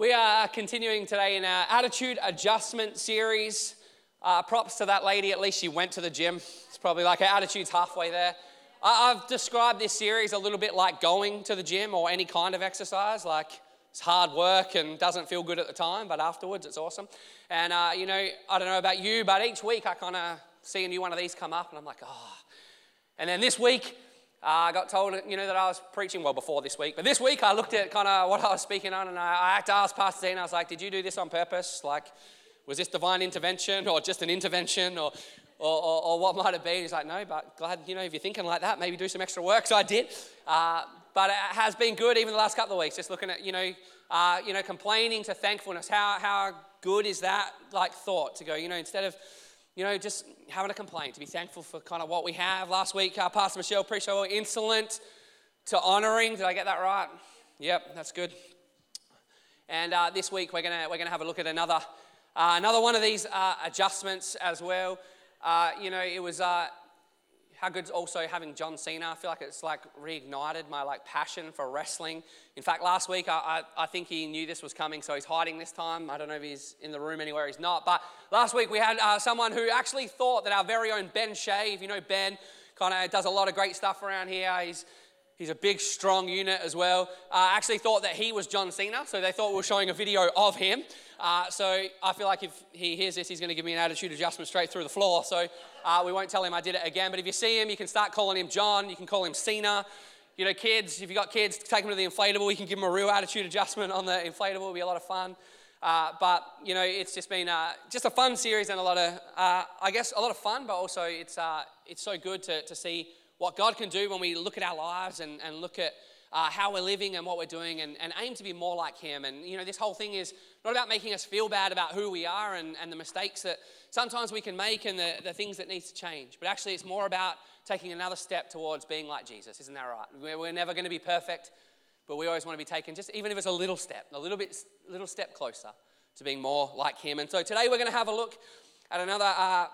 We are continuing today in our attitude adjustment series. Uh, props to that lady, at least she went to the gym. It's probably like her attitude's halfway there. I've described this series a little bit like going to the gym or any kind of exercise. Like it's hard work and doesn't feel good at the time, but afterwards it's awesome. And uh, you know, I don't know about you, but each week I kind of see a new one of these come up, and I'm like, oh. And then this week uh, I got told, you know, that I was preaching, well, before this week, but this week I looked at kind of what I was speaking on and I, I had to ask Pastor Dean, I was like, did you do this on purpose? Like, was this divine intervention or just an intervention or, or, or, or what might it be? He's like, no, but glad, you know, if you're thinking like that, maybe do some extra work. So I did. Uh, but it has been good even the last couple of weeks, just looking at, you know, uh, you know, complaining to thankfulness. How, how good is that, like, thought to go, you know, instead of, you know, just having a complaint, to be thankful for kind of what we have. Last week, uh, Pastor Michelle preached on insolent to honoring. Did I get that right? Yep, that's good. And uh, this week, we're going we're gonna have a look at another, uh, another one of these uh, adjustments as well. Uh, you know, it was uh, how good's also having John Cena. I feel like it's like reignited my like passion for wrestling. In fact, last week I, I, I, think he knew this was coming, so he's hiding this time. I don't know if he's in the room anywhere. He's not. But last week we had uh, someone who actually thought that our very own Ben Shave, you know Ben, kind of does a lot of great stuff around here. He's He's a big, strong unit as well. Uh, actually thought that he was John Cena, so they thought we were showing a video of him. Uh, so I feel like if he hears this, he's going to give me an attitude adjustment straight through the floor. So uh, we won't tell him I did it again. But if you see him, you can start calling him John. You can call him Cena. You know, kids, if you've got kids, take them to the inflatable. You can give them a real attitude adjustment on the inflatable. It'll be a lot of fun. Uh, but you know, it's just been uh, just a fun series and a lot of, uh, I guess, a lot of fun. But also, it's uh, it's so good to to see what God can do when we look at our lives and, and look at uh, how we're living and what we're doing and, and aim to be more like Him. And, you know, this whole thing is not about making us feel bad about who we are and, and the mistakes that sometimes we can make and the, the things that need to change. But actually, it's more about taking another step towards being like Jesus. Isn't that right? We're, we're never going to be perfect, but we always want to be taken just even if it's a little step, a little bit, little step closer to being more like Him. And so today we're going to have a look at another uh,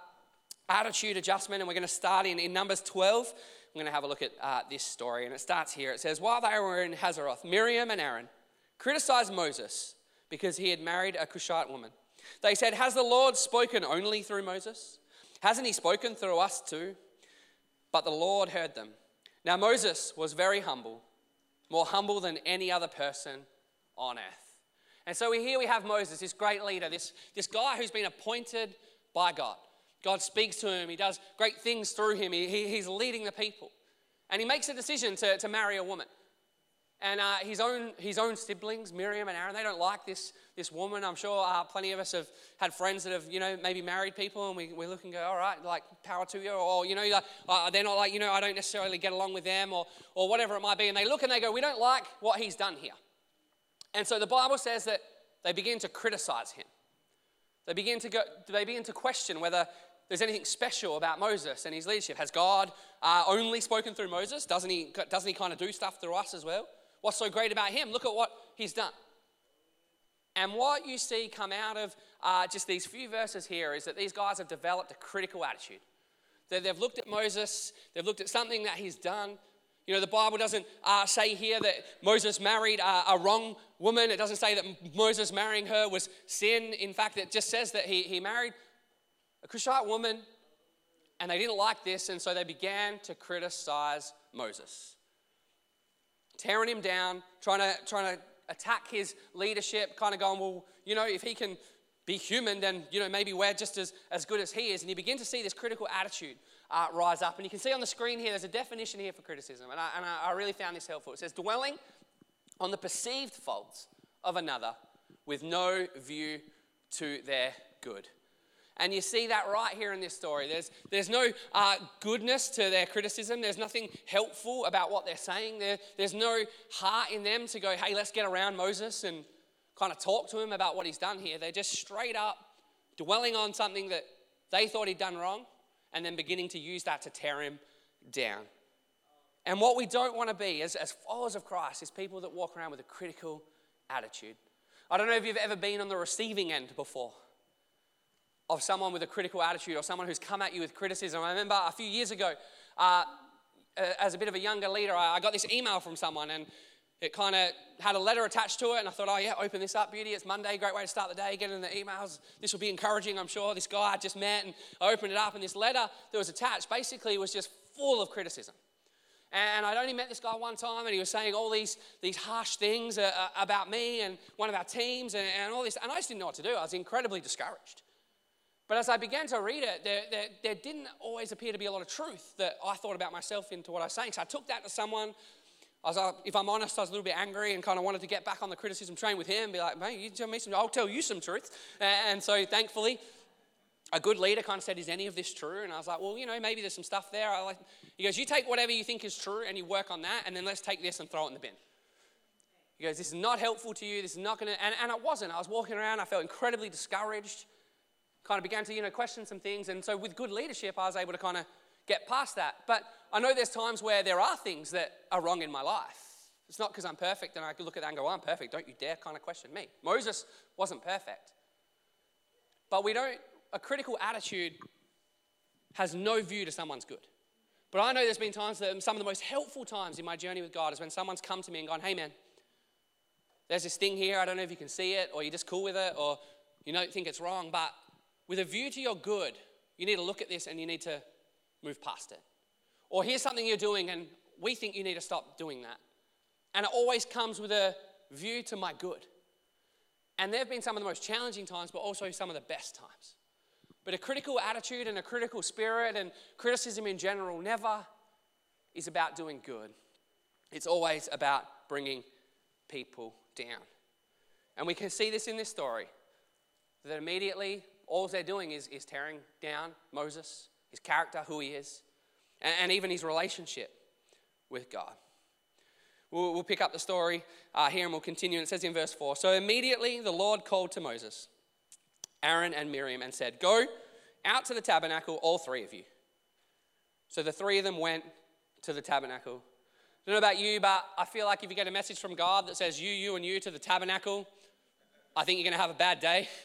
attitude adjustment, and we're going to start in, in Numbers 12. I'm going to have a look at uh, this story, and it starts here. It says, While they were in Hazeroth, Miriam and Aaron criticized Moses because he had married a Cushite woman. They said, Has the Lord spoken only through Moses? Hasn't he spoken through us too? But the Lord heard them. Now Moses was very humble, more humble than any other person on earth. And so here we have Moses, this great leader, this, this guy who's been appointed by God. God speaks to him, he does great things through him, he, he, he's leading the people. And he makes a decision to, to marry a woman. And uh, his, own, his own siblings, Miriam and Aaron, they don't like this, this woman. I'm sure uh, plenty of us have had friends that have, you know, maybe married people and we, we look and go, all right, like, power to you. Or, you know, like, uh, they're not like, you know, I don't necessarily get along with them or, or whatever it might be. And they look and they go, we don't like what he's done here. And so the Bible says that they begin to criticize him. They begin to, go, they begin to question whether there's anything special about Moses and his leadership. Has God uh, only spoken through Moses? Doesn't he, doesn't he kind of do stuff through us as well? What's so great about him? Look at what he's done. And what you see come out of uh, just these few verses here is that these guys have developed a critical attitude. That they've looked at Moses, they've looked at something that he's done. You know, the Bible doesn't uh, say here that Moses married a, a wrong woman. It doesn't say that Moses marrying her was sin. In fact, it just says that he, he married a Cushite woman, and they didn't like this, and so they began to criticize Moses, tearing him down, trying to, trying to attack his leadership, kind of going, well, you know, if he can be human, then, you know, maybe we're just as, as good as he is. And you begin to see this critical attitude uh, rise up. And you can see on the screen here, there's a definition here for criticism. And, I, and I, I really found this helpful. It says, dwelling on the perceived faults of another with no view to their good. And you see that right here in this story. There's, there's no uh, goodness to their criticism. There's nothing helpful about what they're saying. There, there's no heart in them to go, hey, let's get around Moses and kind of talk to him about what he's done here. They're just straight up dwelling on something that they thought he'd done wrong and then beginning to use that to tear him down. And what we don't want to be as, as followers of Christ is people that walk around with a critical attitude. I don't know if you've ever been on the receiving end before of someone with a critical attitude or someone who's come at you with criticism. I remember a few years ago, uh, as a bit of a younger leader, I got this email from someone, and it kind of had a letter attached to it, and I thought, oh, yeah, open this up, beauty. It's Monday, great way to start the day, get in the emails. This will be encouraging, I'm sure. This guy I just met, and I opened it up, and this letter that was attached basically was just full of criticism. And I'd only met this guy one time, and he was saying all these, these harsh things uh, uh, about me and one of our teams and, and all this. And I just didn't know what to do. I was incredibly discouraged. But as I began to read it, there, there, there, didn't always appear to be a lot of truth that I thought about myself into what I was saying. So I took that to someone I was, uh, if I'm honest, I was a little bit angry and kind of wanted to get back on the criticism train with him, and be like, mate, you tell me some, I'll tell you some truth. And so thankfully, a good leader kind of said, is any of this true? And I was like, well, you know, maybe there's some stuff there. I like, he goes, you take whatever you think is true and you work on that, and then let's take this and throw it in the bin. He goes, this is not helpful to you. This is not going to, and, and it wasn't. I was walking around, I felt incredibly discouraged, kind of began to, you know, question some things. And so with good leadership, I was able to kind of get past that. But I know there's times where there are things that are wrong in my life. It's not because I'm perfect and I look at that and go, oh, I'm perfect. Don't you dare kind of question me. Moses wasn't perfect. But we don't, a critical attitude has no view to someone's good. But I know there's been times that some of the most helpful times in my journey with God is when someone's come to me and gone, hey man, there's this thing here, I don't know if you can see it, or you're just cool with it, or you don't think it's wrong, but with a view to your good, you need to look at this and you need to move past it. Or here's something you're doing and we think you need to stop doing that. And it always comes with a view to my good. And there have been some of the most challenging times, but also some of the best times. But a critical attitude and a critical spirit and criticism in general never is about doing good. It's always about bringing people down. And we can see this in this story that immediately all they're doing is, is tearing down Moses, his character, who he is, and, and even his relationship with God. We'll, we'll pick up the story uh, here and we'll continue. It says in verse 4 So immediately the Lord called to Moses, Aaron, and Miriam and said, Go out to the tabernacle, all three of you. So the three of them went to the tabernacle. I don't know about you, but I feel like if you get a message from God that says you, you, and you to the tabernacle, I think you're going to have a bad day.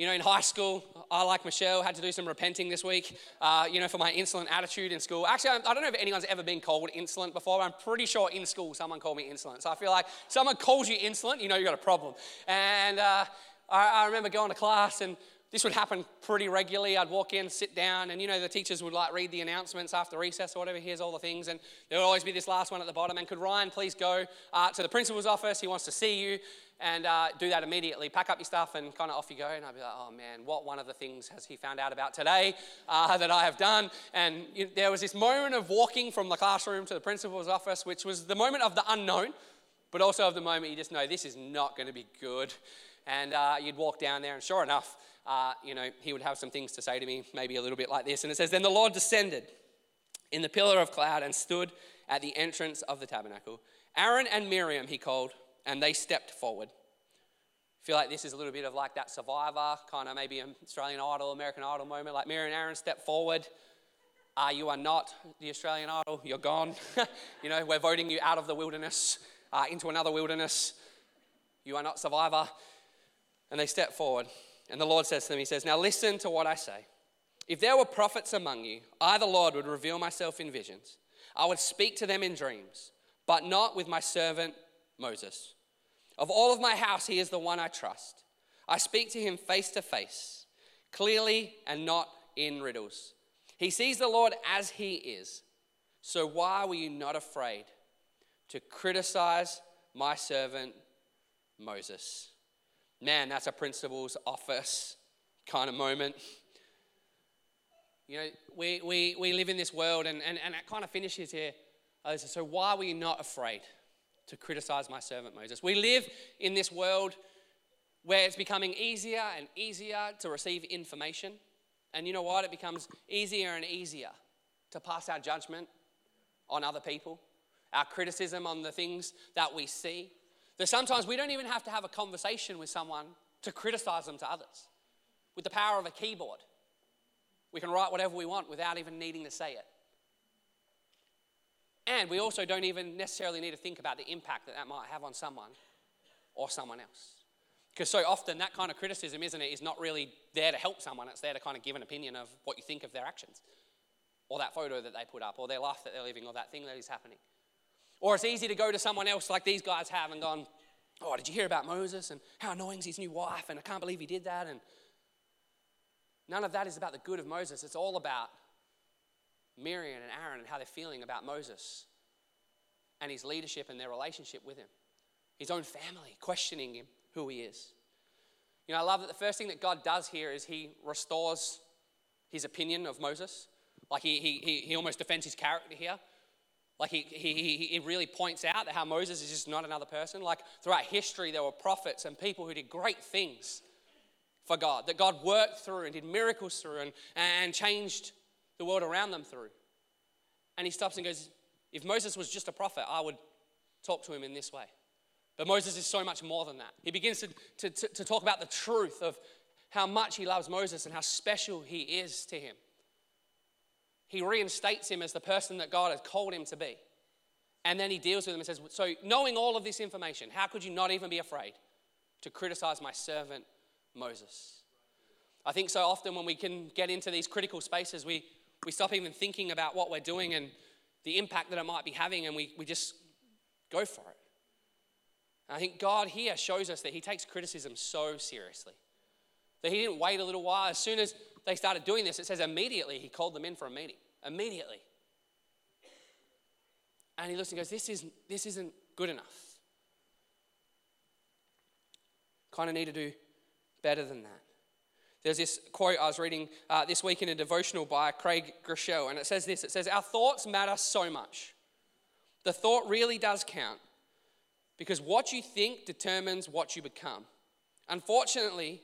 You know, in high school, I, like Michelle, had to do some repenting this week, uh, you know, for my insolent attitude in school. Actually, I don't know if anyone's ever been called insolent before. I'm pretty sure in school someone called me insolent. So I feel like someone calls you insolent, you know you've got a problem. And uh, I, I remember going to class and this would happen pretty regularly. I'd walk in, sit down, and you know, the teachers would like read the announcements after recess or whatever. Here's all the things, and there would always be this last one at the bottom. And could Ryan please go uh, to the principal's office? He wants to see you and uh, do that immediately. Pack up your stuff and kind of off you go. And I'd be like, oh man, what one of the things has he found out about today uh, that I have done? And you know, there was this moment of walking from the classroom to the principal's office, which was the moment of the unknown, but also of the moment you just know this is not going to be good. And uh, you'd walk down there, and sure enough, uh, you know, he would have some things to say to me, maybe a little bit like this. And it says, Then the Lord descended in the pillar of cloud and stood at the entrance of the tabernacle. Aaron and Miriam he called and they stepped forward. I feel like this is a little bit of like that survivor, kind of maybe an Australian Idol, American Idol moment. Like Mary and Aaron step forward. Uh, you are not the Australian Idol, you're gone. you know, we're voting you out of the wilderness uh, into another wilderness. You are not survivor. And they step forward. And the Lord says to them, He says, Now listen to what I say. If there were prophets among you, I, the Lord, would reveal myself in visions. I would speak to them in dreams, but not with my servant Moses. Of all of my house, he is the one I trust. I speak to him face to face, clearly and not in riddles. He sees the Lord as he is. So why were you not afraid to criticize my servant Moses? Man, that's a principal's office kind of moment. You know, we, we, we live in this world, and, and, and it kind of finishes here. So, why were you not afraid? To criticize my servant Moses. We live in this world where it's becoming easier and easier to receive information. And you know what? It becomes easier and easier to pass our judgment on other people, our criticism on the things that we see. That sometimes we don't even have to have a conversation with someone to criticize them to others. With the power of a keyboard, we can write whatever we want without even needing to say it. And we also don't even necessarily need to think about the impact that that might have on someone or someone else. Because so often that kind of criticism, isn't it, is not really there to help someone, it's there to kind of give an opinion of what you think of their actions, or that photo that they put up, or their life that they're living, or that thing that is happening. Or it's easy to go to someone else like these guys have and gone, Oh, did you hear about Moses and how annoying is his new wife? And I can't believe he did that. And none of that is about the good of Moses. It's all about Miriam and Aaron and how they're feeling about Moses and his leadership and their relationship with him. His own family questioning him, who he is. You know, I love that the first thing that God does here is he restores his opinion of Moses. Like he, he, he almost defends his character here. Like he, he, he really points out that how Moses is just not another person. Like throughout history, there were prophets and people who did great things for God, that God worked through and did miracles through and, and changed the world around them through. And he stops and goes, If Moses was just a prophet, I would talk to him in this way. But Moses is so much more than that. He begins to, to, to, to talk about the truth of how much he loves Moses and how special he is to him he reinstates him as the person that God has called him to be. And then he deals with him and says, So, knowing all of this information, how could you not even be afraid to criticize my servant Moses? I think so often when we can get into these critical spaces, we, we stop even thinking about what we're doing and the impact that it might be having, and we, we just go for it. And I think God here shows us that he takes criticism so seriously. That he didn't wait a little while. As soon as they started doing this, it says immediately he called them in for a meeting. Immediately. And he looks and goes, This, is, this isn't good enough. Kind of need to do better than that. There's this quote I was reading uh, this week in a devotional by Craig Groeschel, and it says this It says, Our thoughts matter so much. The thought really does count because what you think determines what you become. Unfortunately,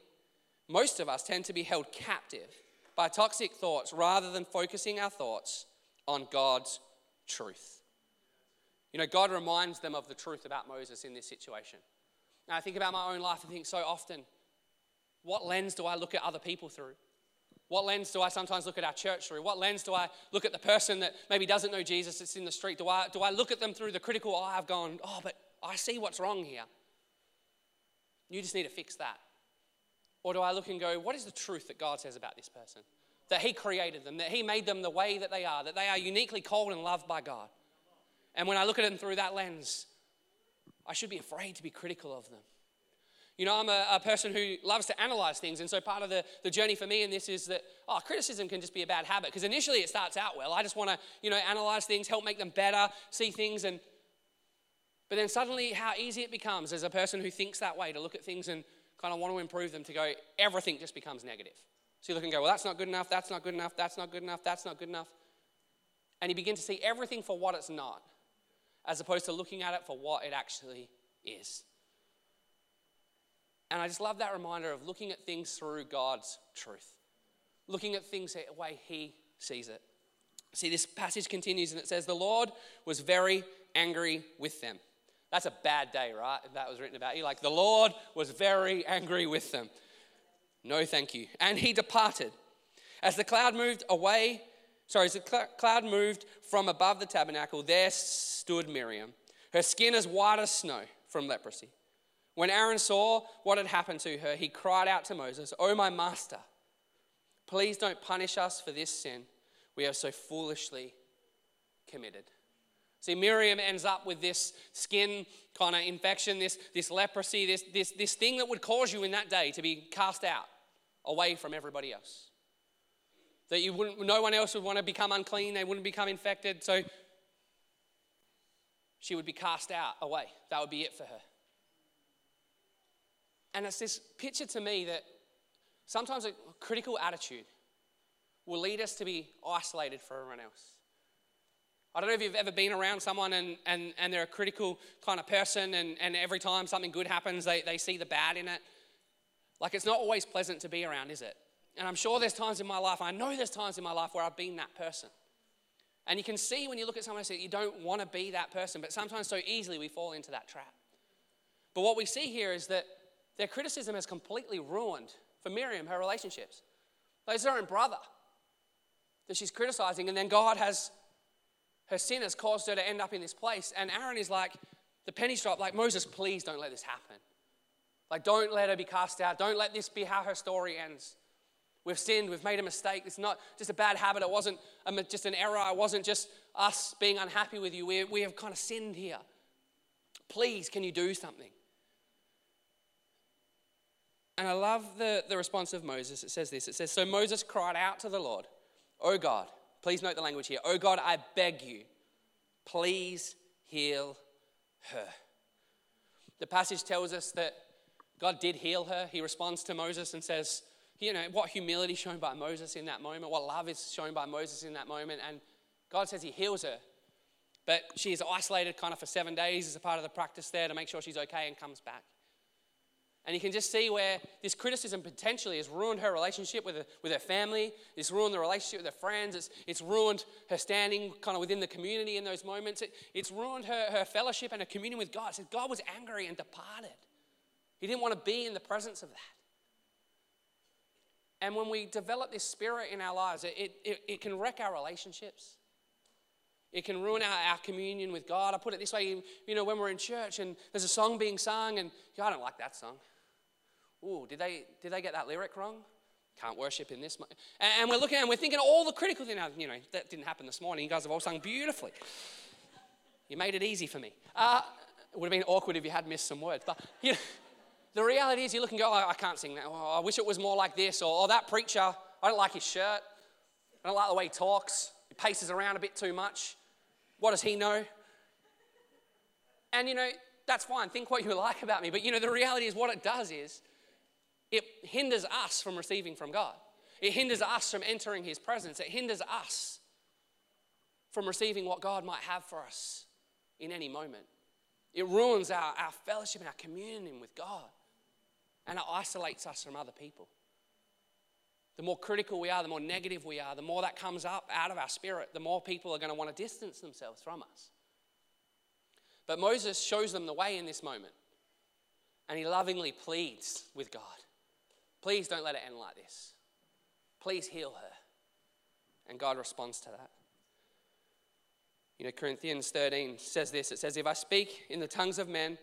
most of us tend to be held captive by toxic thoughts rather than focusing our thoughts on God's truth. You know, God reminds them of the truth about Moses in this situation. Now, I think about my own life and think so often, what lens do I look at other people through? What lens do I sometimes look at our church through? What lens do I look at the person that maybe doesn't know Jesus that's in the street? Do I, do I look at them through the critical eye of going, oh, but I see what's wrong here? You just need to fix that. Or do I look and go, what is the truth that God says about this person? That He created them, that He made them the way that they are, that they are uniquely called and loved by God. And when I look at them through that lens, I should be afraid to be critical of them. You know, I'm a, a, person who loves to analyze things. And so part of the, the journey for me in this is that, oh, criticism can just be a bad habit. Because initially it starts out well. I just want to, you know, analyze things, help make them better, see things. And, but then suddenly how easy it becomes as a person who thinks that way to look at things and kind of want to improve them to go, everything just becomes negative. So you look and go, well, that's not good enough, that's not good enough, that's not good enough, that's not good enough. And you begin to see everything for what it's not, as opposed to looking at it for what it actually is. And I just love that reminder of looking at things through God's truth, looking at things the way He sees it. See, this passage continues and it says, The Lord was very angry with them. That's a bad day, right? If that was written about you. Like, the Lord was very angry with them. No, thank you. And he departed. As the cloud moved away, sorry, as the cl- cloud moved from above the tabernacle, there stood Miriam, her skin as white as snow from leprosy. When Aaron saw what had happened to her, he cried out to Moses, Oh, my master, please don't punish us for this sin we have so foolishly committed. See, Miriam ends up with this skin kind of infection, this, this leprosy, this, this, this thing that would cause you in that day to be cast out away from everybody else. That you wouldn't, no one else would want to become unclean, they wouldn't become infected. So she would be cast out away. That would be it for her. And it's this picture to me that sometimes a critical attitude will lead us to be isolated from everyone else. I don't know if you've ever been around someone and, and, and they're a critical kind of person, and, and every time something good happens, they, they see the bad in it. Like, it's not always pleasant to be around, is it? And I'm sure there's times in my life, I know there's times in my life where I've been that person. And you can see when you look at someone and say, you don't want to be that person, but sometimes so easily we fall into that trap. But what we see here is that their criticism has completely ruined, for Miriam, her relationships. Like, it's her own brother that she's criticizing, and then God has her sin has caused her to end up in this place. And Aaron is like, the penny's dropped, like, Moses, please don't let this happen. Like, don't let her be cast out. Don't let this be how her story ends. We've sinned, we've made a mistake. It's not just a bad habit, it wasn't just an error, it wasn't just us being unhappy with you. We, we have kind of sinned here. Please, can you do something? And I love the, the response of Moses. It says this it says, So Moses cried out to the Lord, Oh God, please note the language here. Oh God, I beg you, please heal her. The passage tells us that God did heal her. He responds to Moses and says, you know, what humility shown by Moses in that moment, what love is shown by Moses in that moment. And God says He heals her. But she is isolated kind of for seven days as a part of the practice there to make sure she's okay and comes back. And you can just see where this criticism potentially has ruined her relationship with her, with her family. It's ruined the relationship with her friends. It's, it's ruined her standing kind of within the community in those moments. It, it's ruined her, her fellowship and her communion with God. God was angry and departed. He didn't want to be in the presence of that. And when we develop this spirit in our lives, it, it, it can wreck our relationships. It can ruin our, our communion with God. I put it this way you know, when we're in church and there's a song being sung, and I don't like that song. Ooh, did they, did they get that lyric wrong? Can't worship in this. And, and we're looking and we're thinking all the critical things. You know, that didn't happen this morning. You guys have all sung beautifully. You made it easy for me. Uh, it would have been awkward if you had missed some words. But, you know, the reality is, you look and go, oh, I can't sing that. Oh, I wish it was more like this. Or, oh, that preacher, I don't like his shirt. I don't like the way he talks. He paces around a bit too much. What does he know? And, you know, that's fine. Think what you like about me. But, you know, the reality is, what it does is, it hinders us from receiving from God. It hinders us from entering His presence. It hinders us from receiving what God might have for us in any moment. It ruins our, our fellowship and our communion with God and it isolates us from other people. The more critical we are, the more negative we are, the more that comes up out of our spirit, the more people are going to want to distance themselves from us. But Moses shows them the way in this moment. And he lovingly pleads with God Please don't let it end like this. Please heal her. And God responds to that. You know, Corinthians 13 says this it says, If I speak in the tongues of men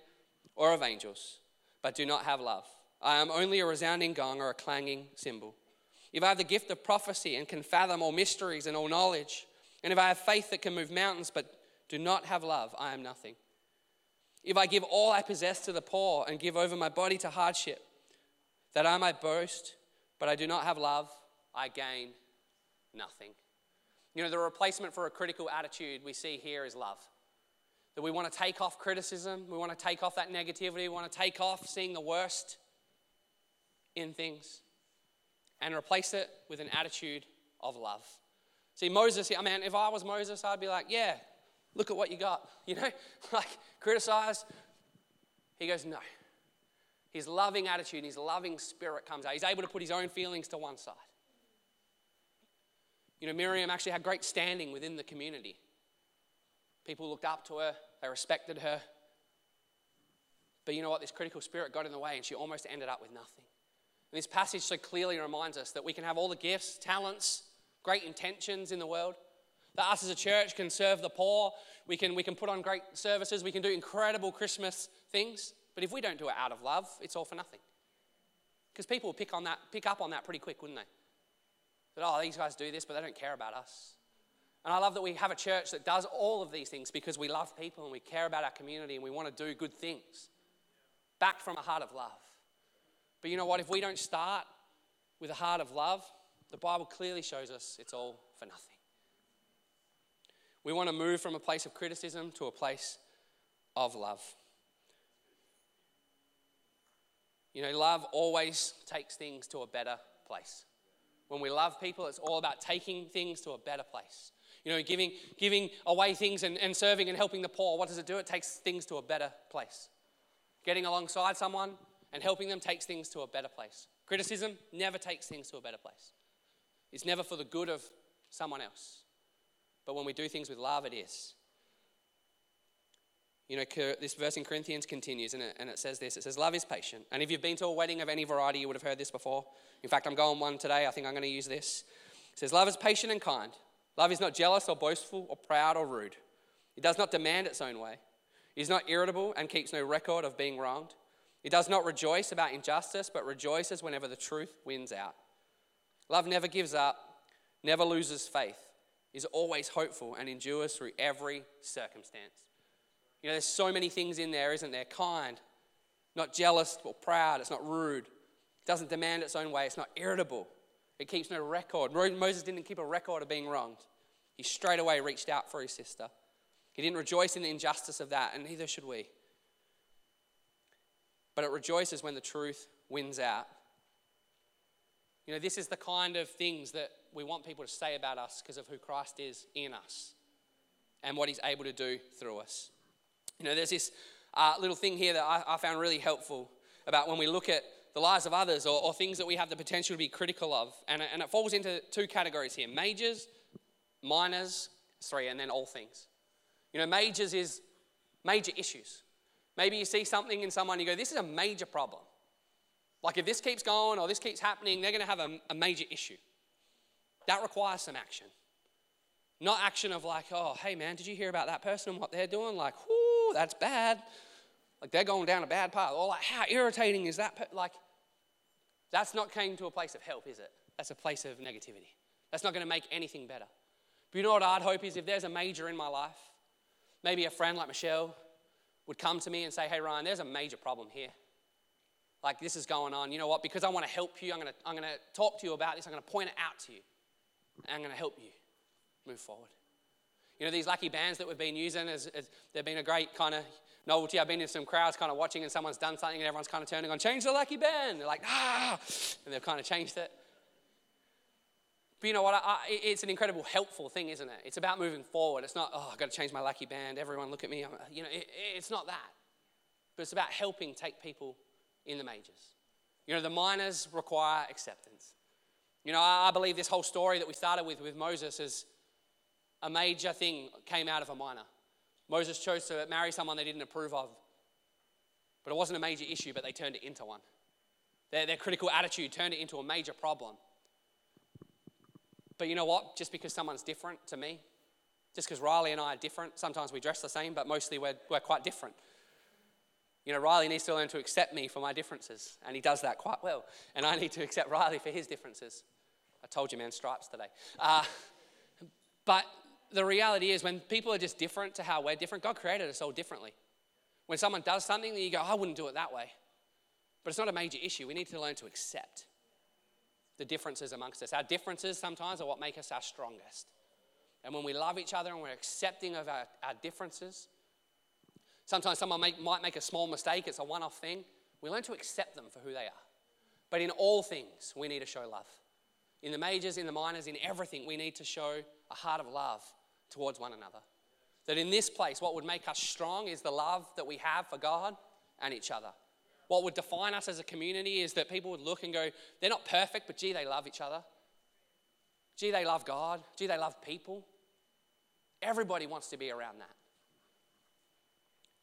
or of angels, but do not have love, I am only a resounding gong or a clanging cymbal. If I have the gift of prophecy and can fathom all mysteries and all knowledge, and if I have faith that can move mountains but do not have love, I am nothing. If I give all I possess to the poor and give over my body to hardship, that I might boast, but I do not have love, I gain nothing. You know, the replacement for a critical attitude we see here is love. That we want to take off criticism, we want to take off that negativity, we want to take off seeing the worst in things and replace it with an attitude of love. See, Moses, I mean, if I was Moses, I'd be like, yeah, look at what you got. You know, like criticize. He goes, no. His loving attitude, his loving spirit comes out. He's able to put his own feelings to one side. You know, Miriam actually had great standing within the community. People looked up to her, they respected her. But you know what? This critical spirit got in the way, and she almost ended up with nothing. And this passage so clearly reminds us that we can have all the gifts, talents, great intentions in the world. That us as a church can serve the poor, we can, we can put on great services, we can do incredible Christmas things. But if we don't do it out of love, it's all for nothing. Because people will pick, on that, pick up on that pretty quick, wouldn't they? That, oh, these guys do this, but they don't care about us. And I love that we have a church that does all of these things because we love people and we care about our community and we want to do good things. Backed from a heart of love. But you know what? If we don't start with a heart of love, the Bible clearly shows us it's all for nothing. We want to move from a place of criticism to a place of love. You know, love always takes things to a better place. When we love people, it's all about taking things to a better place. You know, giving, giving away things and, and serving and helping the poor, what does it do? It takes things to a better place. Getting alongside someone, and helping them takes things to a better place. Criticism never takes things to a better place. It's never for the good of someone else. But when we do things with love, it is. You know, this verse in Corinthians continues and it, and it says this it says, Love is patient. And if you've been to a wedding of any variety, you would have heard this before. In fact, I'm going one today. I think I'm going to use this. It says, Love is patient and kind. Love is not jealous or boastful or proud or rude. It does not demand its own way. It is not irritable and keeps no record of being wronged. It does not rejoice about injustice, but rejoices whenever the truth wins out. Love never gives up, never loses faith, is always hopeful and endures through every circumstance. You know, there's so many things in there, isn't there? Kind, not jealous or proud, it's not rude, it doesn't demand its own way, it's not irritable, it keeps no record. Moses didn't keep a record of being wronged. He straight away reached out for his sister. He didn't rejoice in the injustice of that, and neither should we. But it rejoices when the truth wins out. You know, this is the kind of things that we want people to say about us because of who Christ is in us and what he's able to do through us. You know, there's this uh, little thing here that I, I, found really helpful about when we look at the lives of others or, or things that we have the potential to be critical of. And, and it falls into two categories here majors, minors, three, and then all things. You know, majors is major issues. Maybe you see something in someone, you go, this is a major problem. Like if this keeps going or this keeps happening, they're going to have a, a major issue. That requires some action. Not action of like, oh, hey man, did you hear about that person and what they're doing? Like, whoo, that's bad. Like they're going down a bad path. Or like, how irritating is that? Like, that's not came to a place of help, is it? That's a place of negativity. That's not going to make anything better. But you know what I'd hope is if there's a major in my life, maybe a friend like Michelle would come to me and say, hey, Ryan, there's a major problem here. Like this is going on. You know what? Because I want to help you, I'm going to, I'm going to talk to you about this. I'm going to point it out to you. And I'm going to help you move forward. You know, these lucky bands that we've been using, as, as they've been a great kind of novelty. I've been in some crowds kind of watching and someone's done something and everyone's kind of turning on, change the lucky band. They're like, ah, and they've kind of changed it. But you know what? I, I, it's an incredible helpful thing, isn't it? It's about moving forward. It's not, oh, I've got to change my lucky band. Everyone look at me. I'm, you know, it, it's not that. But it's about helping take people in the majors. You know, the minors require acceptance. You know, I believe this whole story that we started with with Moses is a major thing came out of a minor. Moses chose to marry someone they didn't approve of. But it wasn't a major issue, but they turned it into one. Their, their critical attitude turned it into a major problem. But you know what? Just because someone's different to me, just because Riley and I are different, sometimes we dress the same, but mostly we're, we're quite different. You know, Riley needs to learn to accept me for my differences, and he does that quite well. And I need to accept Riley for his differences. I told you, man, stripes today. Uh, but the reality is, when people are just different to how we're different, God created us all differently. When someone does something, you go, oh, I wouldn't do it that way. But it's not a major issue. We need to learn to accept the differences amongst us. Our differences sometimes are what make us our strongest. And when we love each other and we're accepting of our, our differences, Sometimes someone make, might make a small mistake, it's a one off thing. We learn to accept them for who they are. But in all things, we need to show love. In the majors, in the minors, in everything, we need to show a heart of love towards one another. That in this place, what would make us strong is the love that we have for God and each other. What would define us as a community is that people would look and go, they're not perfect, but gee, they love each other. Gee, they love God. Gee, they love people. Everybody wants to be around that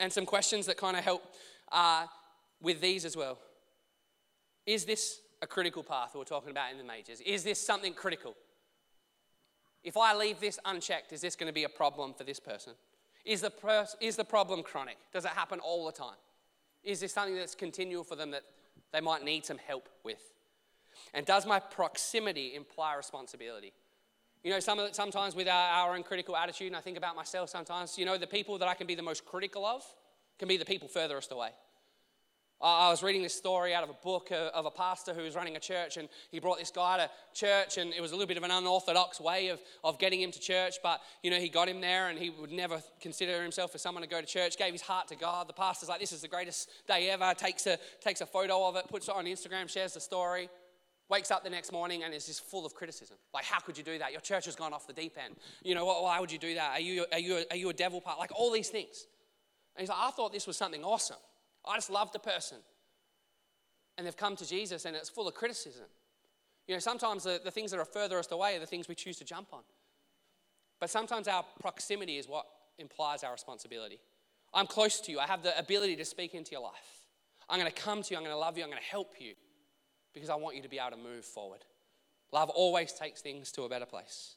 and some questions that kind of help uh, with these as well. Is this a critical path we're talking about in the majors? Is this something critical? If I leave this unchecked, is this going to be a problem for this person? Is the, pers- is the problem chronic? Does it happen all the time? Is this something that's continual for them that they might need some help with? And does my proximity imply responsibility? You know, some sometimes with our, our own critical attitude, and I think about myself sometimes, you know, the people that I can be the most critical of can be the people furthest away. I was reading this story out of a book of a pastor who was running a church, and he brought this guy to church, and it was a little bit of an unorthodox way of, of getting him to church. But, you know, he got him there, and he would never consider himself as someone to go to church, gave his heart to God. The pastor's like, This is the greatest day ever, takes a, takes a photo of it, puts it on Instagram, shares the story wakes up the next morning and is just full of criticism. Like, how could you do that? Your church has gone off the deep end. You know, why would you do that? Are you, are you, are you a devil part? Like, all these things. And he's like, I thought this was something awesome. I just love the person. And they've come to Jesus and it's full of criticism. You know, sometimes the, the things that are furthest away are the things we choose to jump on. But sometimes our proximity is what implies our responsibility. I'm close to you. I have the ability to speak into your life. I'm going to come to you. I'm going to love you. I'm going to help you because I want you to be able to move forward. Love always takes things to a better place.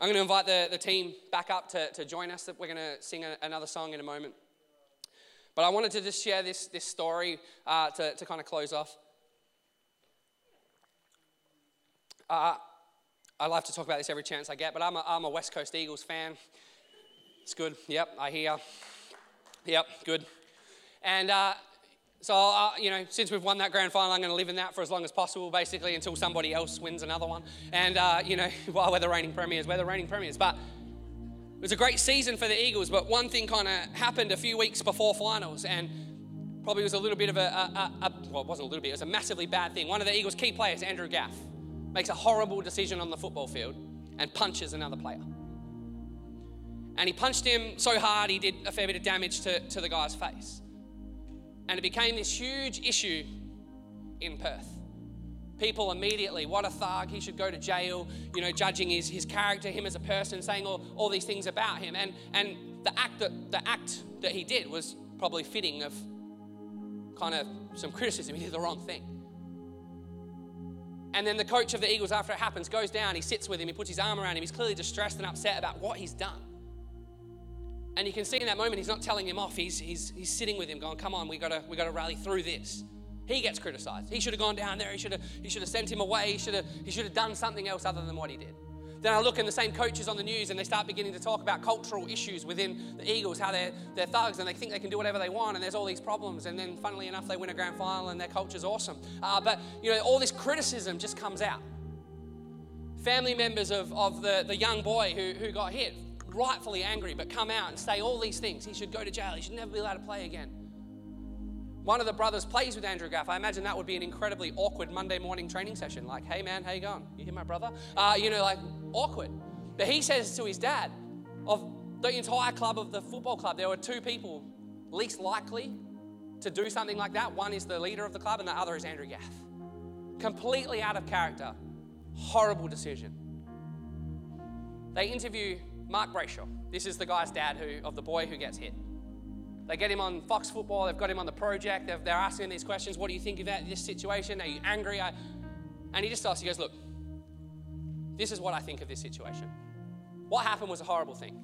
I'm going to invite the, the team back up to, to join us. We're going to sing a, another song in a moment. But I wanted to just share this, this story uh, to, to kind of close off. Uh, I love to talk about this every chance I get, but I'm a, I'm a West Coast Eagles fan. It's good. Yep, I hear. Yep, good. And uh, so, uh, you know, since we've won that grand final, I'm going to live in that for as long as possible, basically, until somebody else wins another one. And, uh, you know, while we're the reigning premiers, we're the reigning premiers. But it was a great season for the Eagles, but one thing kind of happened a few weeks before finals, and probably was a little bit of a, a, a, well, it wasn't a little bit, it was a massively bad thing. One of the Eagles' key players, Andrew Gaff, makes a horrible decision on the football field and punches another player. And he punched him so hard he did a fair bit of damage to, to the guy's face. And it became this huge issue in Perth. People immediately, what a thug, he should go to jail, you know, judging his, his character, him as a person, saying all, all these things about him. And, and the, act that, the act that he did was probably fitting of kind of some criticism. He did the wrong thing. And then the coach of the Eagles, after it happens, goes down, he sits with him, he puts his arm around him, he's clearly distressed and upset about what he's done. And you can see in that moment, he's not telling him off. He's, he's, he's sitting with him, going, Come on, we gotta, we gotta rally through this. He gets criticized. He should have gone down there. He should have, he should have sent him away. He should, have, he should have done something else other than what he did. Then I look and the same coaches on the news and they start beginning to talk about cultural issues within the Eagles, how they're, they're thugs and they think they can do whatever they want and there's all these problems. And then, funnily enough, they win a grand final and their culture's awesome. Uh, but, you know, all this criticism just comes out. Family members of, of the, the young boy who, who got hit, rightfully angry, but come out and say all these things. He should go to jail. He should never be allowed to play again. One of the brothers plays with Andrew Gaff. I imagine that would be an incredibly awkward Monday morning training session. Like, hey man, how you going? You hear my brother? Uh, you know, like awkward. But he says to his dad, of the entire club of the football club, there were two people least likely to do something like that. One is the leader of the club, and the other is Andrew Gaff. Completely out of character. Horrible decision. They interview Mark Brayshaw. This is the guy's dad who, of the boy who gets hit. They get him on Fox Football, they've got him on the project, they're, they're asking these questions. What do you think about this situation? Are you angry? And he just asks, he goes, Look, this is what I think of this situation. What happened was a horrible thing.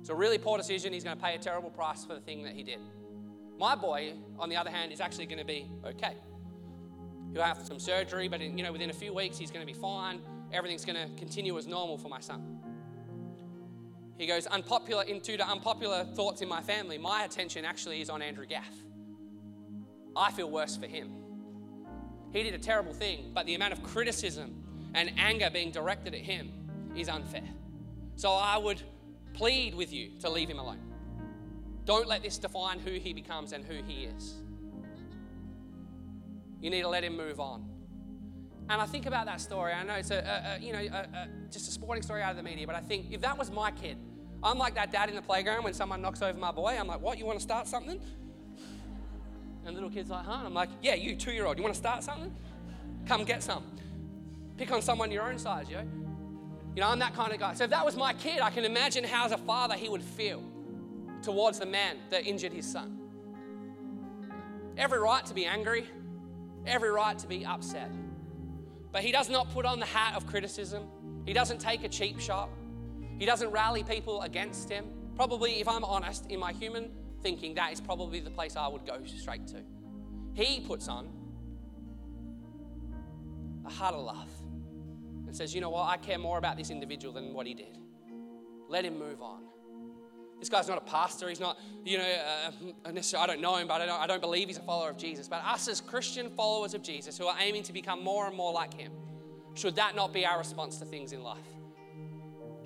It's a really poor decision. He's going to pay a terrible price for the thing that he did. My boy, on the other hand, is actually going to be okay. He'll have some surgery, but in, you know, within a few weeks, he's going to be fine. Everything's going to continue as normal for my son. He goes, unpopular into the unpopular thoughts in my family. My attention actually is on Andrew Gaff. I feel worse for him. He did a terrible thing, but the amount of criticism and anger being directed at him is unfair. So I would plead with you to leave him alone. Don't let this define who he becomes and who he is. You need to let him move on. And I think about that story. I know it's a, a, a you know a, just a sporting story out of the media, but I think if that was my kid, I'm like that dad in the playground when someone knocks over my boy. I'm like, "What? You want to start something?" And little kid's like, "Huh?" I'm like, "Yeah, you two-year-old. You want to start something? Come get some. Pick on someone your own size, yo." You know, I'm that kind of guy. So if that was my kid, I can imagine how, as a father, he would feel towards the man that injured his son. Every right to be angry, every right to be upset. But he does not put on the hat of criticism. He doesn't take a cheap shot. He doesn't rally people against him. Probably, if I'm honest, in my human thinking, that is probably the place I would go straight to. He puts on a heart of love and says, you know what, I care more about this individual than what he did. Let him move on. This guy's not a pastor. He's not, you know, uh, necessarily, I don't know him, but I don't, I don't believe he's a follower of Jesus. But us as Christian followers of Jesus who are aiming to become more and more like him, should that not be our response to things in life?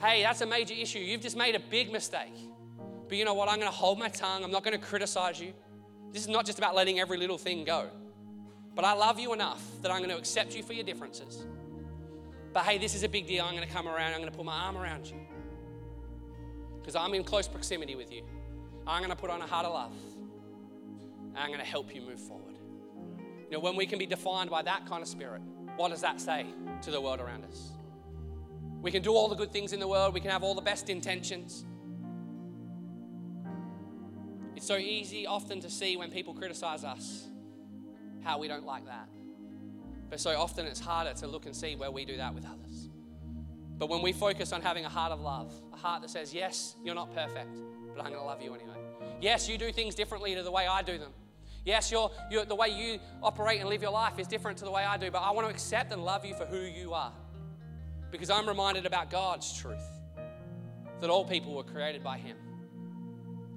Hey, that's a major issue. You've just made a big mistake. But you know what? I'm going to hold my tongue. I'm not going to criticize you. This is not just about letting every little thing go. But I love you enough that I'm going to accept you for your differences. But hey, this is a big deal. I'm going to come around. I'm going to put my arm around you because I'm in close proximity with you. I'm going to put on a heart of love. And I'm going to help you move forward. You know, when we can be defined by that kind of spirit, what does that say to the world around us? We can do all the good things in the world, we can have all the best intentions. It's so easy often to see when people criticize us how we don't like that. But so often it's harder to look and see where we do that with others. But when we focus on having a heart of love, a heart that says, Yes, you're not perfect, but I'm going to love you anyway. Yes, you do things differently to the way I do them. Yes, you're, you're, the way you operate and live your life is different to the way I do, but I want to accept and love you for who you are. because I'm reminded about God's truth that all people were created by Him.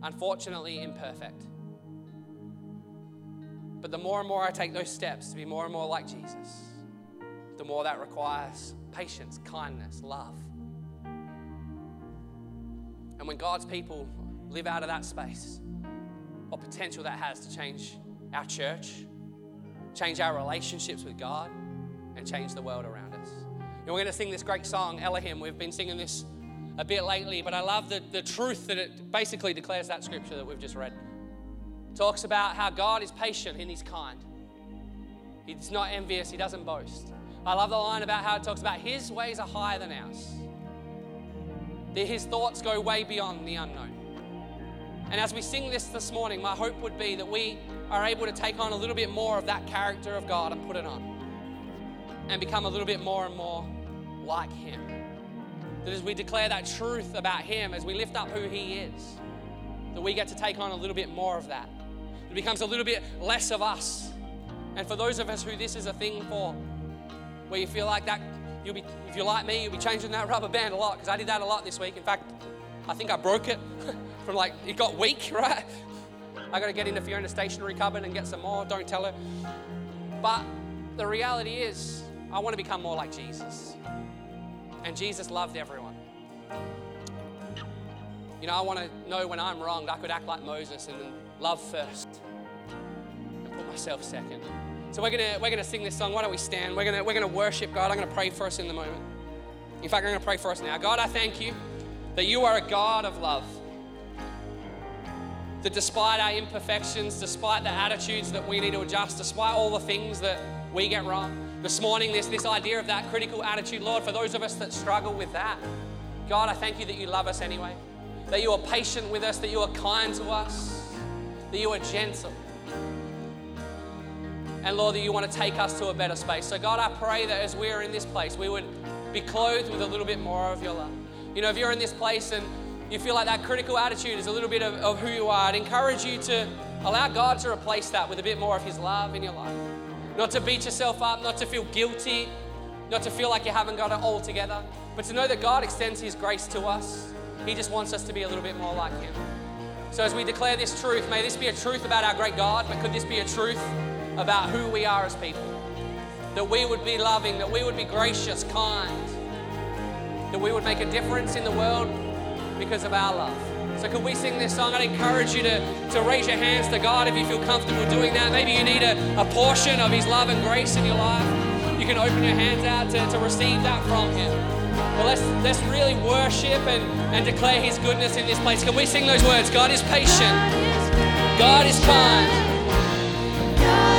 Unfortunately, imperfect. But the more and more I take those steps to be more and more like Jesus, the more that requires patience, kindness, love. And when God's people live out of that space, what potential that has to change our church, change our relationships with God, and change the world around us. And we're going to sing this great song, Elohim. We've been singing this a bit lately, but I love the, the truth that it basically declares that scripture that we've just read. It talks about how God is patient and He's kind. He's not envious, He doesn't boast. I love the line about how it talks about His ways are higher than ours, that His thoughts go way beyond the unknown. And as we sing this this morning, my hope would be that we are able to take on a little bit more of that character of God and put it on and become a little bit more and more like Him. That as we declare that truth about Him, as we lift up who He is, that we get to take on a little bit more of that. It becomes a little bit less of us. And for those of us who this is a thing for, where you feel like that, you'll be, if you're like me, you'll be changing that rubber band a lot, because I did that a lot this week. In fact, I think I broke it from like, it got weak, right? I got to get into Fiona's stationery cupboard and get some more. Don't tell her. But the reality is, I want to become more like Jesus. And Jesus loved everyone. You know, I want to know when I'm wronged, I could act like Moses and love first and put myself second. So we're gonna we're gonna sing this song. Why don't we stand? We're gonna we're gonna worship God. I'm gonna pray for us in the moment. In fact, I'm gonna pray for us now. God, I thank you that you are a God of love. That despite our imperfections, despite the attitudes that we need to adjust, despite all the things that we get wrong, this morning, this, this idea of that critical attitude, Lord, for those of us that struggle with that, God, I thank you that you love us anyway, that you are patient with us, that you are kind to us, that you are gentle. And Lord, that you want to take us to a better space. So, God, I pray that as we are in this place, we would be clothed with a little bit more of your love. You know, if you're in this place and you feel like that critical attitude is a little bit of, of who you are, I'd encourage you to allow God to replace that with a bit more of His love in your life. Not to beat yourself up, not to feel guilty, not to feel like you haven't got it all together, but to know that God extends His grace to us. He just wants us to be a little bit more like Him. So as we declare this truth, may this be a truth about our great God, but could this be a truth about who we are as people? That we would be loving, that we would be gracious, kind, that we would make a difference in the world because of our love. So, could we sing this song? I'd encourage you to, to raise your hands to God if you feel comfortable doing that. Maybe you need a, a portion of His love and grace in your life. You can open your hands out to, to receive that from Him. Well, let's, let's really worship and, and declare His goodness in this place. Can we sing those words? God is patient, God is kind.